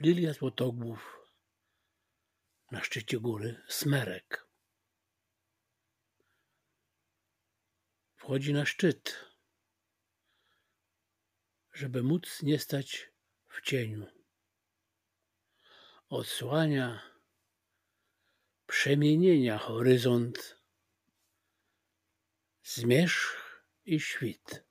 Lilia Złotogłów na szczycie góry Smerek. Wchodzi na szczyt, żeby móc nie stać w cieniu. Odsłania przemienienia horyzont, zmierzch i świt.